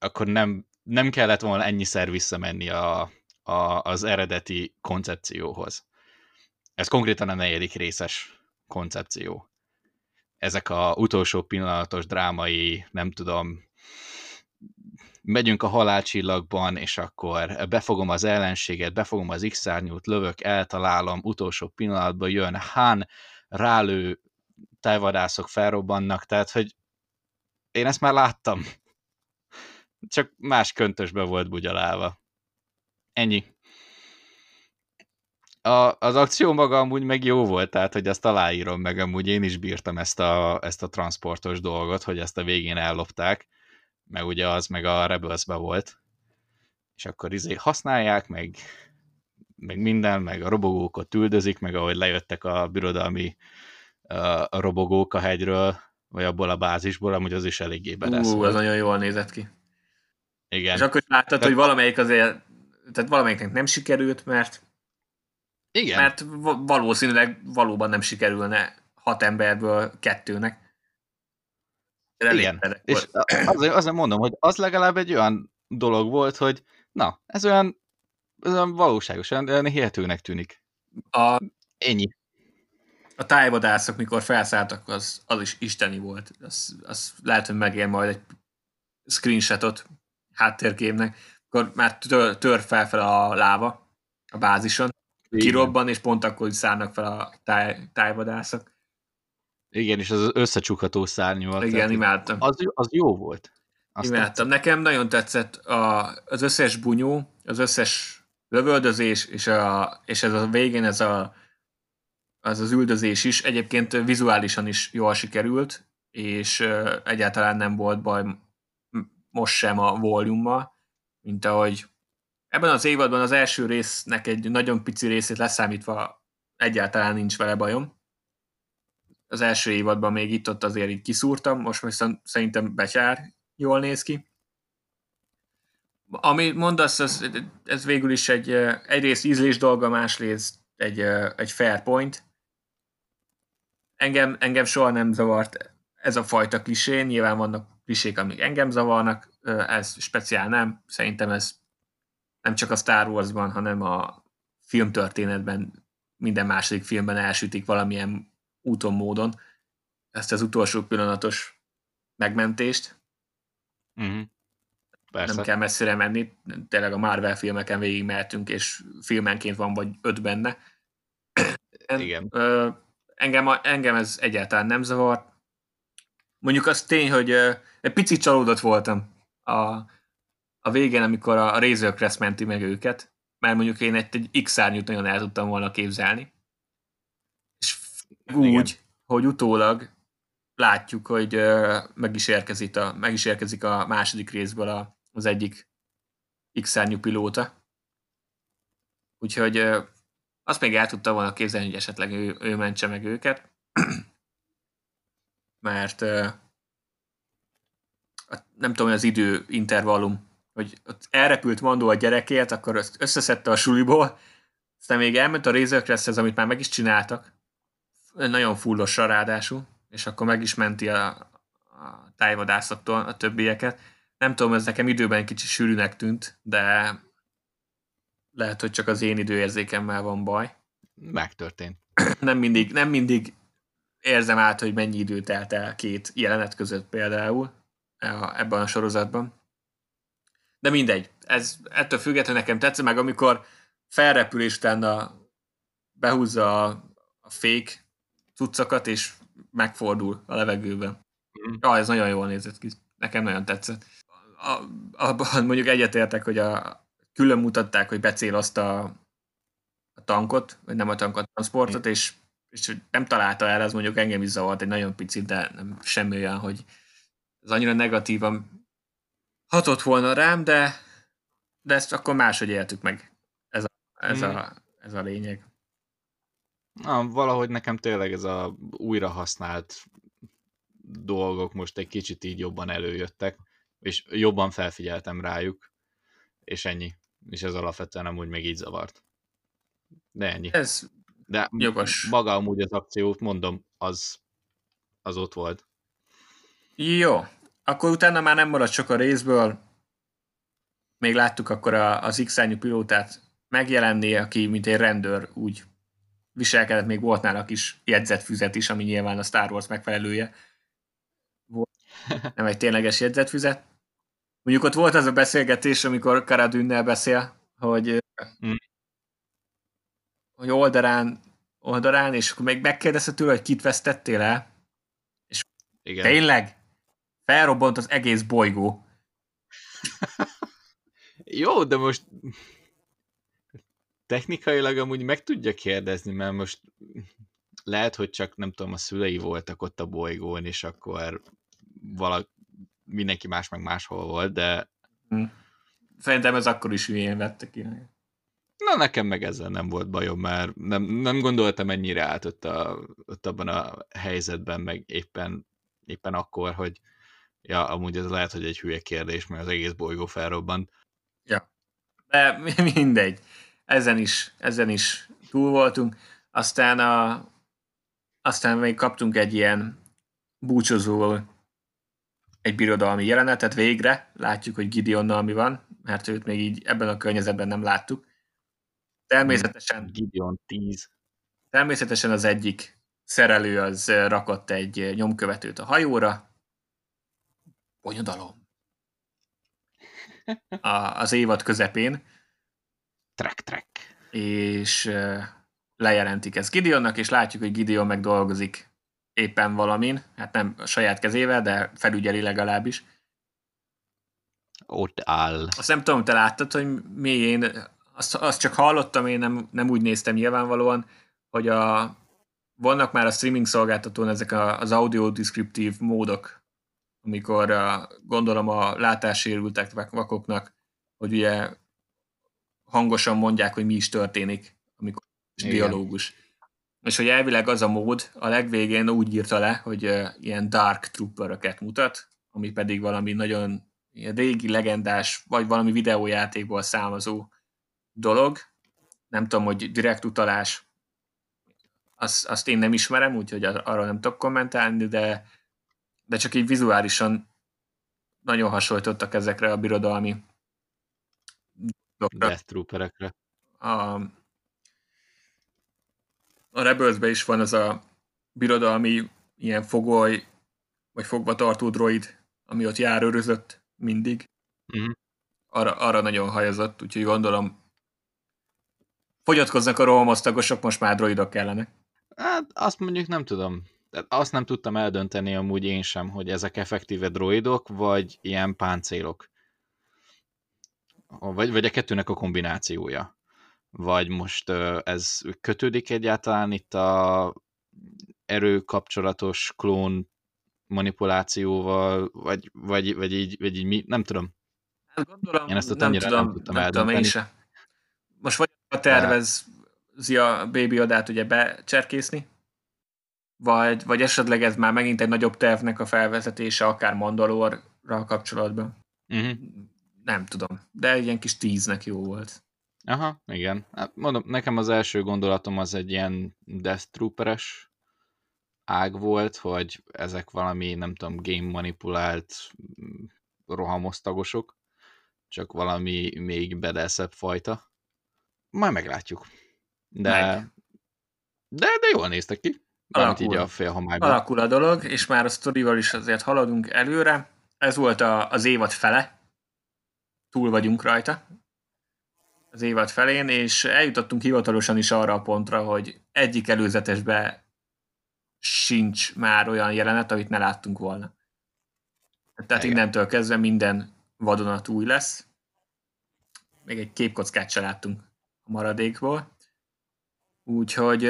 akkor nem, nem kellett volna ennyiszer visszamenni a, a, az eredeti koncepcióhoz. Ez konkrétan a negyedik részes koncepció. Ezek a utolsó pillanatos drámai, nem tudom, megyünk a halálcsillagban, és akkor befogom az ellenséget, befogom az X-szárnyút, lövök, eltalálom, utolsó pillanatban jön Han, rálő, tájvadászok felrobbannak, tehát, hogy én ezt már láttam csak más köntösbe volt bugyalálva. Ennyi. A, az akció maga amúgy meg jó volt, tehát hogy azt aláírom meg, amúgy én is bírtam ezt a, ezt a transportos dolgot, hogy ezt a végén ellopták, meg ugye az meg a rebels volt, és akkor izé használják, meg, meg minden, meg a robogókat üldözik, meg ahogy lejöttek a birodalmi a robogók a hegyről, vagy abból a bázisból, amúgy az is eléggé bedesz. Ú, ez nagyon jól nézett ki. Igen. És akkor láttad, Tehát... hogy valamelyik azért, tehát valamelyiknek nem sikerült, mert igen. Mert valószínűleg valóban nem sikerülne hat emberből kettőnek. Igen, és azért, azért mondom, hogy az legalább egy olyan dolog volt, hogy na, ez olyan, ez olyan valóságos, olyan hihetőnek tűnik. A, Ennyi. A tájvadászok, mikor felszálltak, az, az is isteni volt. Az, az lehet, hogy megér majd egy screenshotot háttérképnek, akkor már tör, tör fel, fel a láva a bázison, Igen. kirobban, és pont akkor szárnak fel a táj, tájvadászok. Igen, és az összecsukható szárnyú. Igen, tehát, imádtam. Az, az jó volt. Azt imádtam. Tetszett. Nekem nagyon tetszett a, az összes bunyó, az összes lövöldözés, és, a, és ez a végén ez a, az az üldözés is egyébként vizuálisan is jól sikerült, és egyáltalán nem volt baj most sem a volume mint ahogy ebben az évadban az első résznek egy nagyon pici részét leszámítva egyáltalán nincs vele bajom. Az első évadban még itt-ott azért így kiszúrtam, most viszont szerintem becsár jól néz ki. Ami mondasz, ez, ez végül is egy egyrészt ízlés dolga, másrészt egy, egy fair point. Engem, engem soha nem zavart ez a fajta klisé, nyilván vannak klisék, amik engem zavarnak, ez speciál nem. Szerintem ez nem csak a Star Wars-ban, hanem a filmtörténetben minden második filmben elsütik valamilyen úton, módon. ezt az utolsó pillanatos megmentést. Uh-huh. Persze. Nem kell messzire menni, tényleg a Marvel filmeken végig mehetünk, és filmenként van vagy öt benne. Igen. Engem, engem ez egyáltalán nem zavart. Mondjuk az tény, hogy egy picit csalódott voltam a, a végén, amikor a, a Razor Crest menti meg őket, mert mondjuk én egy, egy X-árnyút nagyon el tudtam volna képzelni. És úgy, Igen. hogy utólag látjuk, hogy ö, meg, is érkezik a, meg is érkezik a második részből a, az egyik X-árnyú pilóta. Úgyhogy ö, azt még el tudta volna képzelni, hogy esetleg ő, ő mentse meg őket. Mert nem tudom, hogy az idő intervallum, hogy ott elrepült Mandó a gyerekért, akkor azt összeszedte a suliból, aztán még elment a Razor Crest, amit már meg is csináltak, nagyon fullosan ráadásul, és akkor meg is menti a, a tájvadászattól a többieket. Nem tudom, ez nekem időben kicsit sűrűnek tűnt, de lehet, hogy csak az én időérzékemmel van baj. Megtörtént. Nem mindig, nem mindig érzem át, hogy mennyi idő telt el két jelenet között például ebben a sorozatban. De mindegy, ez ettől függetlenül nekem tetszett, meg amikor felrepülés utána behúzza a, a fék cuccokat, és megfordul a levegőben. Mm. Ah, ez nagyon jól nézett ki. Nekem nagyon tetszett. A, abban mondjuk egyetértek, hogy a, külön mutatták, hogy becélozta a, a tankot, vagy nem a tankot, a transportot, mm. és, és hogy nem találta el, ez mondjuk engem is zavart egy nagyon picit, de nem semmi olyan, hogy ez annyira negatívan hatott volna rám, de, de ezt akkor máshogy éltük meg. Ez a, ez, mm. a, ez a lényeg. Na, valahogy nekem tényleg ez a újra használt dolgok most egy kicsit így jobban előjöttek, és jobban felfigyeltem rájuk, és ennyi. És ez alapvetően amúgy még így zavart. De ennyi. Ez De jogos. maga amúgy az akciót, mondom, az, az ott volt. Jó. Akkor utána már nem maradt sok a részből. Még láttuk akkor a, az x pilótát megjelenni, aki mint egy rendőr úgy viselkedett, még volt nála kis jegyzetfüzet is, ami nyilván a Star Wars megfelelője. Volt, [laughs] nem egy tényleges jegyzetfüzet. Mondjuk ott volt az a beszélgetés, amikor Karadünnel beszél, hogy, hmm. Hogy oldalán, oldalán, és akkor még megkérdezte tőle, hogy kit vesztettél el. És Igen. tényleg? Felrobbant az egész bolygó. [laughs] Jó, de most technikailag amúgy meg tudja kérdezni, mert most lehet, hogy csak nem tudom, a szülei voltak ott a bolygón, és akkor valaki, mindenki más meg máshol volt, de... Hm. Szerintem ez akkor is hülyén vette ki. Na, nekem meg ezzel nem volt bajom, mert nem, nem gondoltam ennyire át ott, a, ott abban a helyzetben, meg éppen, éppen akkor, hogy ja, amúgy ez lehet, hogy egy hülye kérdés, mert az egész bolygó felrobbant. Ja, de [laughs] mindegy ezen is, ezen is túl voltunk. Aztán, a, aztán még kaptunk egy ilyen búcsúzó egy birodalmi jelenetet végre. Látjuk, hogy Gideonnal mi van, mert őt még így ebben a környezetben nem láttuk. Természetesen... Gideon 10. Természetesen az egyik szerelő az rakott egy nyomkövetőt a hajóra. Bonyodalom. A, az évad közepén Trek, trek. És lejelentik ezt Gideonnak, és látjuk, hogy Gideon meg dolgozik éppen valamin, hát nem a saját kezével, de felügyeli legalábbis. Ott áll. Azt nem tudom, te láttad, hogy mi én, azt, azt csak hallottam, én nem, nem úgy néztem nyilvánvalóan, hogy a, vannak már a streaming szolgáltatón ezek a, az audio descriptív módok, amikor a, gondolom a látássérültek vakoknak, hogy ugye hangosan mondják, hogy mi is történik, amikor Igen. dialógus. És hogy elvileg az a mód a legvégén úgy írta le, hogy uh, ilyen dark trooperöket mutat, ami pedig valami nagyon régi, legendás, vagy valami videójátékból származó dolog. Nem tudom, hogy direkt utalás, azt, azt én nem ismerem, úgyhogy arra nem tudok kommentálni, de, de csak így vizuálisan nagyon hasonlítottak ezekre a birodalmi Death Trooperekre. A, a rebels is van az a birodalmi ilyen fogoly, vagy fogva tartó droid, ami ott jár örözött mindig. Uh-huh. Arra, arra nagyon hajazott, úgyhogy gondolom fogyatkoznak a rohamosztagosok, most már droidok kellene. Hát azt mondjuk nem tudom. Azt nem tudtam eldönteni amúgy én sem, hogy ezek effektíve droidok, vagy ilyen páncélok. Vagy, vagy a kettőnek a kombinációja. Vagy most ez kötődik egyáltalán itt a erőkapcsolatos klón manipulációval, vagy, vagy, vagy, így, vagy így mi, nem tudom. Hát gondolom, én ezt nem, tudom, nem tudtam nem eldönteni. Tudom, én se. Most vagy a tervezi a Baby Adát ugye becserkészni, vagy, vagy esetleg ez már megint egy nagyobb tervnek a felvezetése, akár Mandalorral kapcsolatban. Uh-huh. Nem tudom, de egy ilyen kis tíznek jó volt. Aha, igen. Hát mondom, nekem az első gondolatom az egy ilyen Death Trooper-es ág volt, hogy ezek valami, nem tudom, game manipulált rohamosztagosok, csak valami még bedeszebb fajta. Majd meglátjuk. De, Meg. de, de jól néztek ki. Alakul, így a félhomályban. Alakul a dolog, és már a sztorival is azért haladunk előre. Ez volt a, az évad fele. Túl vagyunk rajta. Az évad felén, és eljutottunk hivatalosan is arra a pontra, hogy egyik előzetesbe sincs már olyan jelenet, amit ne láttunk volna. Tehát Igen. innentől kezdve minden vadonat új lesz. Még egy képkockát se láttunk maradékból. Úgyhogy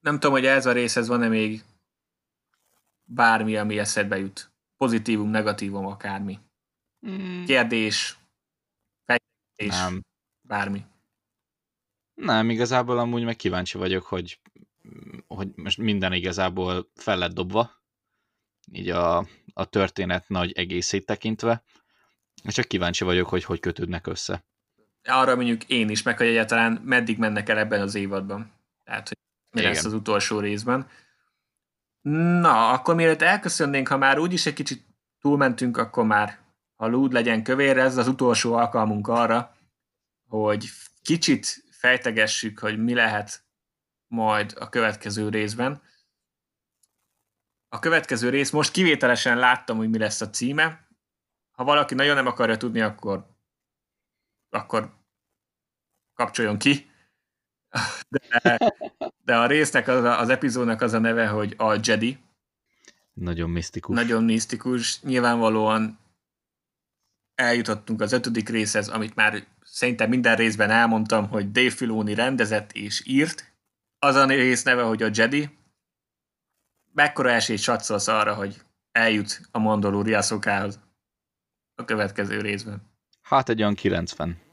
nem tudom, hogy ez a részhez van-e még bármi, ami eszedbe jut. Pozitívum, negatívum, akármi. Mm. Kérdés, fejtés, nem. bármi. Nem, igazából amúgy meg kíváncsi vagyok, hogy, hogy most minden igazából fel lett dobva, így a, a történet nagy egészét tekintve, és csak kíváncsi vagyok, hogy hogy kötődnek össze. Arra mondjuk én is, meg hogy egyáltalán meddig mennek el ebben az évadban. Tehát, hogy mi Igen. lesz az utolsó részben. Na, akkor mielőtt elköszönnénk, ha már úgyis egy kicsit túlmentünk, akkor már, ha lúd legyen kövér, ez az utolsó alkalmunk arra, hogy kicsit fejtegessük, hogy mi lehet majd a következő részben. A következő rész, most kivételesen láttam, hogy mi lesz a címe. Ha valaki nagyon nem akarja tudni, akkor, akkor kapcsoljon ki. De, de a résznek, az, a, az epizódnak az a neve, hogy a Jedi. Nagyon misztikus. Nagyon misztikus. Nyilvánvalóan eljutottunk az ötödik részhez, amit már szerintem minden részben elmondtam, hogy Dave Filoni rendezett és írt. Az a rész neve, hogy a Jedi. Mekkora esélyt satszolsz arra, hogy eljut a Mandalorian szokához a következő részben? Hát egy olyan 90.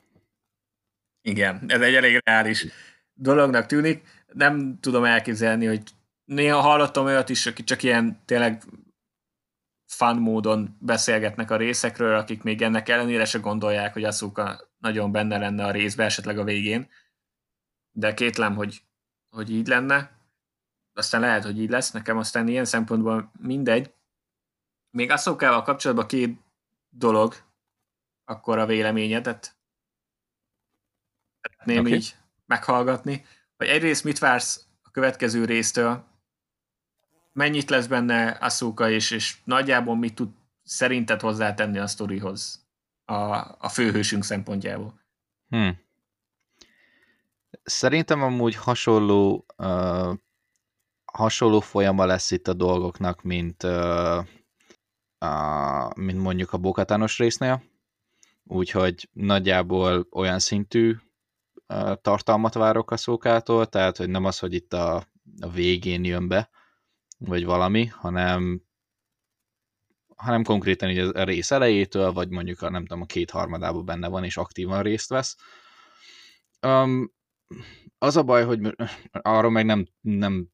Igen, ez egy elég reális dolognak tűnik. Nem tudom elképzelni, hogy néha hallottam olyat is, akik csak ilyen tényleg fun módon beszélgetnek a részekről, akik még ennek ellenére se gondolják, hogy Asuka nagyon benne lenne a részbe, esetleg a végén. De kétlem, hogy, hogy így lenne. Aztán lehet, hogy így lesz. Nekem aztán ilyen szempontból mindegy. Még Asukával kapcsolatban két dolog, akkor a véleményedet szeretném okay. így meghallgatni, hogy egyrészt mit vársz a következő résztől, mennyit lesz benne Asuka, és, és nagyjából mit tud szerinted hozzátenni a sztorihoz a, a főhősünk szempontjából. Hmm. Szerintem amúgy hasonló uh, hasonló folyama lesz itt a dolgoknak, mint, uh, uh, mint mondjuk a bokatános résznél, úgyhogy nagyjából olyan szintű tartalmat várok a szókától, tehát hogy nem az, hogy itt a, a végén jön be, vagy valami, hanem hanem konkrétan így a rész elejétől, vagy mondjuk a, nem tudom, a két harmadában benne van, és aktívan részt vesz. Um, az a baj, hogy arról meg nem, nem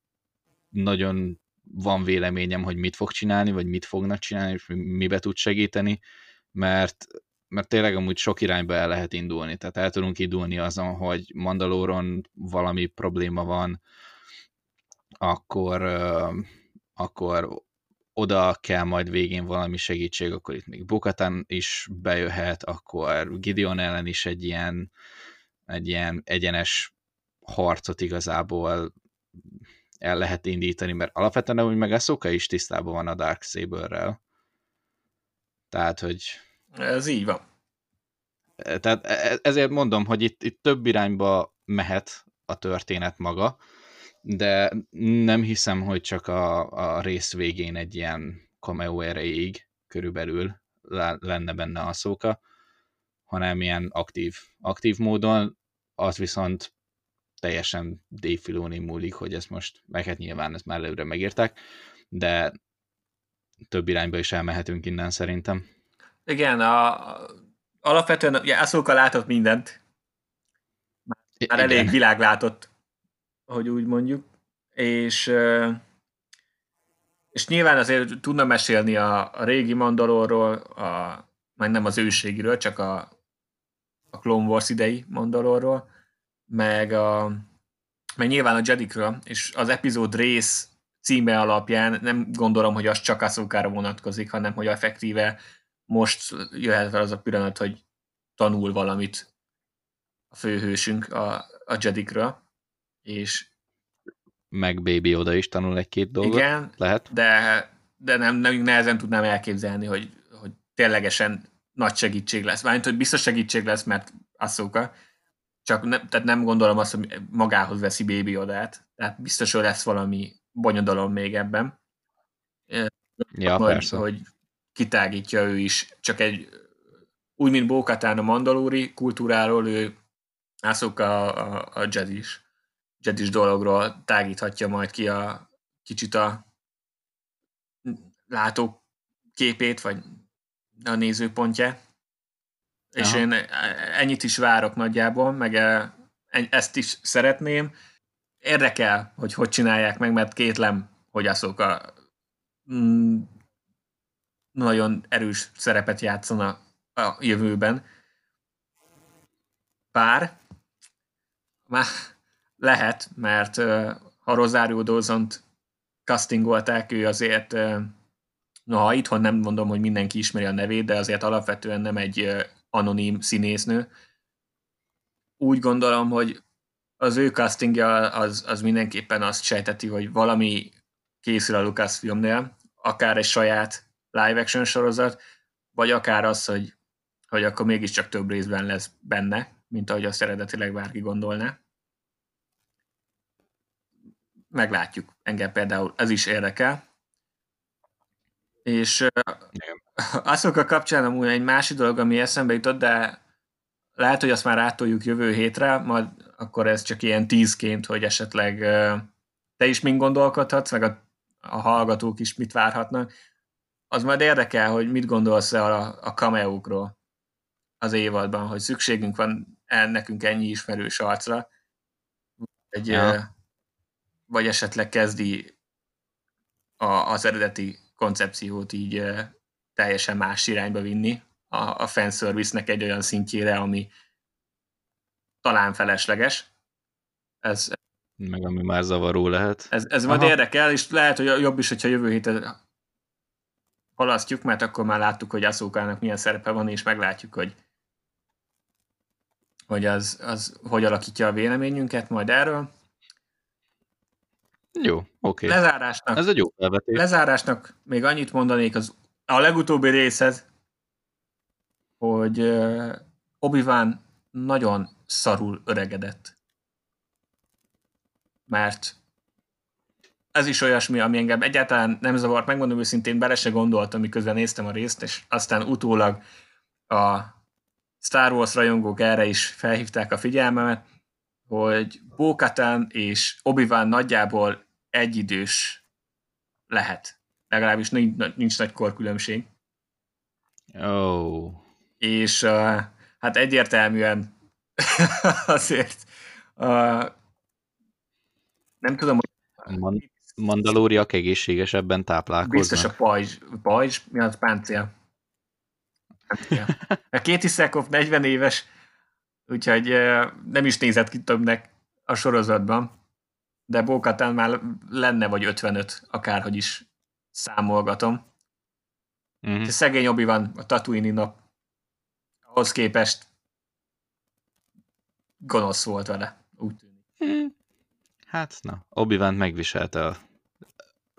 nagyon van véleményem, hogy mit fog csinálni, vagy mit fognak csinálni, és mibe tud segíteni, mert mert tényleg amúgy sok irányba el lehet indulni, tehát el tudunk indulni azon, hogy Mandalóron valami probléma van, akkor, akkor oda kell majd végén valami segítség, akkor itt még Bukatan is bejöhet, akkor Gideon ellen is egy ilyen, egy ilyen egyenes harcot igazából el lehet indítani, mert alapvetően úgy meg Ahsoka is tisztában van a Dark Saber-rel. Tehát, hogy... Ez így van. Tehát e, ezért mondom, hogy itt, itt több irányba mehet a történet maga, de nem hiszem, hogy csak a, a rész végén egy ilyen cameo erejéig körülbelül lenne benne a szóka, hanem ilyen aktív, aktív módon, az viszont teljesen Dave Filoni múlik, hogy ezt most, meg hát nyilván ezt már előre megírták, de több irányba is elmehetünk innen szerintem. Igen, a, alapvetően ugye Asuka látott mindent. Már Igen. elég világlátott, hogy úgy mondjuk. És, és nyilván azért tudna mesélni a, a régi Mandalorról, a, majd nem az őségiről, csak a, a Clone Wars idei Mandalorról, meg, a, meg nyilván a Jedikről, és az epizód rész címe alapján nem gondolom, hogy az csak Asukára vonatkozik, hanem hogy effektíve most jöhet fel az a pillanat, hogy tanul valamit a főhősünk a, a Jedikről, és meg Baby oda is tanul egy-két dolgot. Igen, lehet. De, de nem, nem nehezen tudnám elképzelni, hogy, hogy ténylegesen nagy segítség lesz. Mármint, hogy biztos segítség lesz, mert Ahsoka, csak ne, tehát nem gondolom azt, hogy magához veszi Baby odát. Tehát biztos, hogy lesz valami bonyodalom még ebben. Ja, majd, persze. Hogy kitágítja ő is, csak egy úgy, mint Bókatán a mandalóri kultúráról, ő Ahsoka a, a, a Jedi is. Jedis dologról tágíthatja majd ki a kicsit a látó képét, vagy a nézőpontja. És én ennyit is várok nagyjából, meg e, ezt is szeretném. Érdekel, hogy hogy csinálják meg, mert kétlem, hogy a nagyon erős szerepet játszana a jövőben. Pár, már lehet, mert ha Rosario Dawson-t castingolták, ő azért, noha itthon nem mondom, hogy mindenki ismeri a nevét, de azért alapvetően nem egy anonim színésznő. Úgy gondolom, hogy az ő castingja az, az mindenképpen azt sejteti, hogy valami készül a Lucasfilmnél, akár egy saját live action sorozat, vagy akár az, hogy, hogy akkor mégiscsak több részben lesz benne, mint ahogy azt eredetileg bárki gondolná meglátjuk. Engem például ez is érdekel. És azok [laughs] a kapcsán amúgy egy másik dolog, ami eszembe jutott, de lehet, hogy azt már átoljuk jövő hétre, majd akkor ez csak ilyen tízként, hogy esetleg te is mind gondolkodhatsz, meg a, a hallgatók is mit várhatnak. Az majd érdekel, hogy mit gondolsz a, a cameókról az évadban, hogy szükségünk van nekünk ennyi ismerős arcra. Egy, ja vagy esetleg kezdi a, az eredeti koncepciót így teljesen más irányba vinni a, a fanservice-nek egy olyan szintjére, ami talán felesleges. Ez, meg ami már zavaró lehet. Ez, ez majd érdekel, és lehet, hogy jobb is, hogyha jövő héten halasztjuk, mert akkor már láttuk, hogy Aszókának milyen szerepe van, és meglátjuk, hogy hogy az, az hogy alakítja a véleményünket majd erről. Jó, oké. Okay. Lezárásnak, Ez egy jó felvetés. Lezárásnak még annyit mondanék az, a legutóbbi részhez, hogy uh, obi nagyon szarul öregedett. Mert ez is olyasmi, ami engem egyáltalán nem zavart, megmondom őszintén, bele se gondoltam, miközben néztem a részt, és aztán utólag a Star Wars rajongók erre is felhívták a figyelmemet, hogy bo és obi nagyjából egyidős lehet. Legalábbis nincs, nincs nagy korkülönbség. Oh. És uh, hát egyértelműen [laughs] azért uh, nem tudom, hogy mandalóriak egészségesebben táplálkoznak. Biztos a pajzs. Pajzs? Mi az? Páncél. Páncél. A két Iszekov 40 éves, úgyhogy nem is nézett ki többnek a sorozatban de Bókatán már lenne vagy 55, akárhogy is számolgatom. Mm-hmm. Szegény Obi van a Tatooine nap. Ahhoz képest gonosz volt vele, úgy tűnik. Mm. Hát, na, obi megviselte a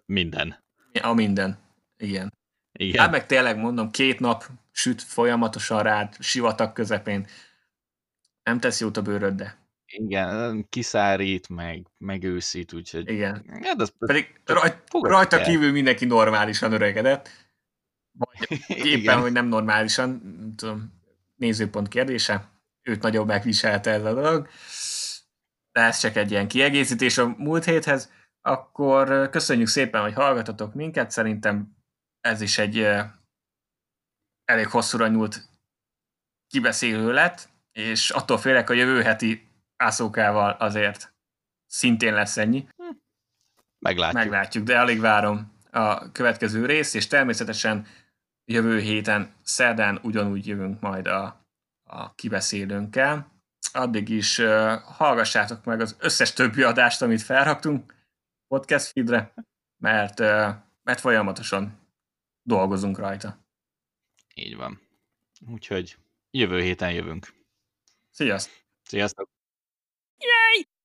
minden. A minden. Igen. Igen. Hát meg tényleg mondom, két nap süt folyamatosan rád, sivatag közepén. Nem tesz jót a bőrödde. Igen, kiszárít, meg, megőszít, úgyhogy... Igen. Hát az, Pedig rajt, rajta el. kívül mindenki normálisan öregedett. Vagy [laughs] éppen, Igen. hogy nem normálisan, nem tudom, nézőpont kérdése. Őt nagyobb megviselte ez a dolog. De ez csak egy ilyen kiegészítés a múlt héthez. Akkor köszönjük szépen, hogy hallgatotok minket. Szerintem ez is egy elég hosszúra nyúlt kibeszélő lett, és attól félek, a jövő heti ászókával azért szintén lesz ennyi. Meglátjuk. Meglátjuk, de alig várom a következő részt, és természetesen jövő héten szerdán ugyanúgy jövünk majd a, a kibeszélőnkkel. Addig is uh, hallgassátok meg az összes többi adást, amit felraktunk podcast feedre, mert, uh, mert folyamatosan dolgozunk rajta. Így van. Úgyhogy jövő héten jövünk. Sziasztok! Sziasztok!